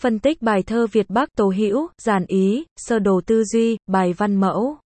Phân tích bài thơ Việt Bắc Tố Hữu, giản ý, sơ đồ tư duy, bài văn mẫu.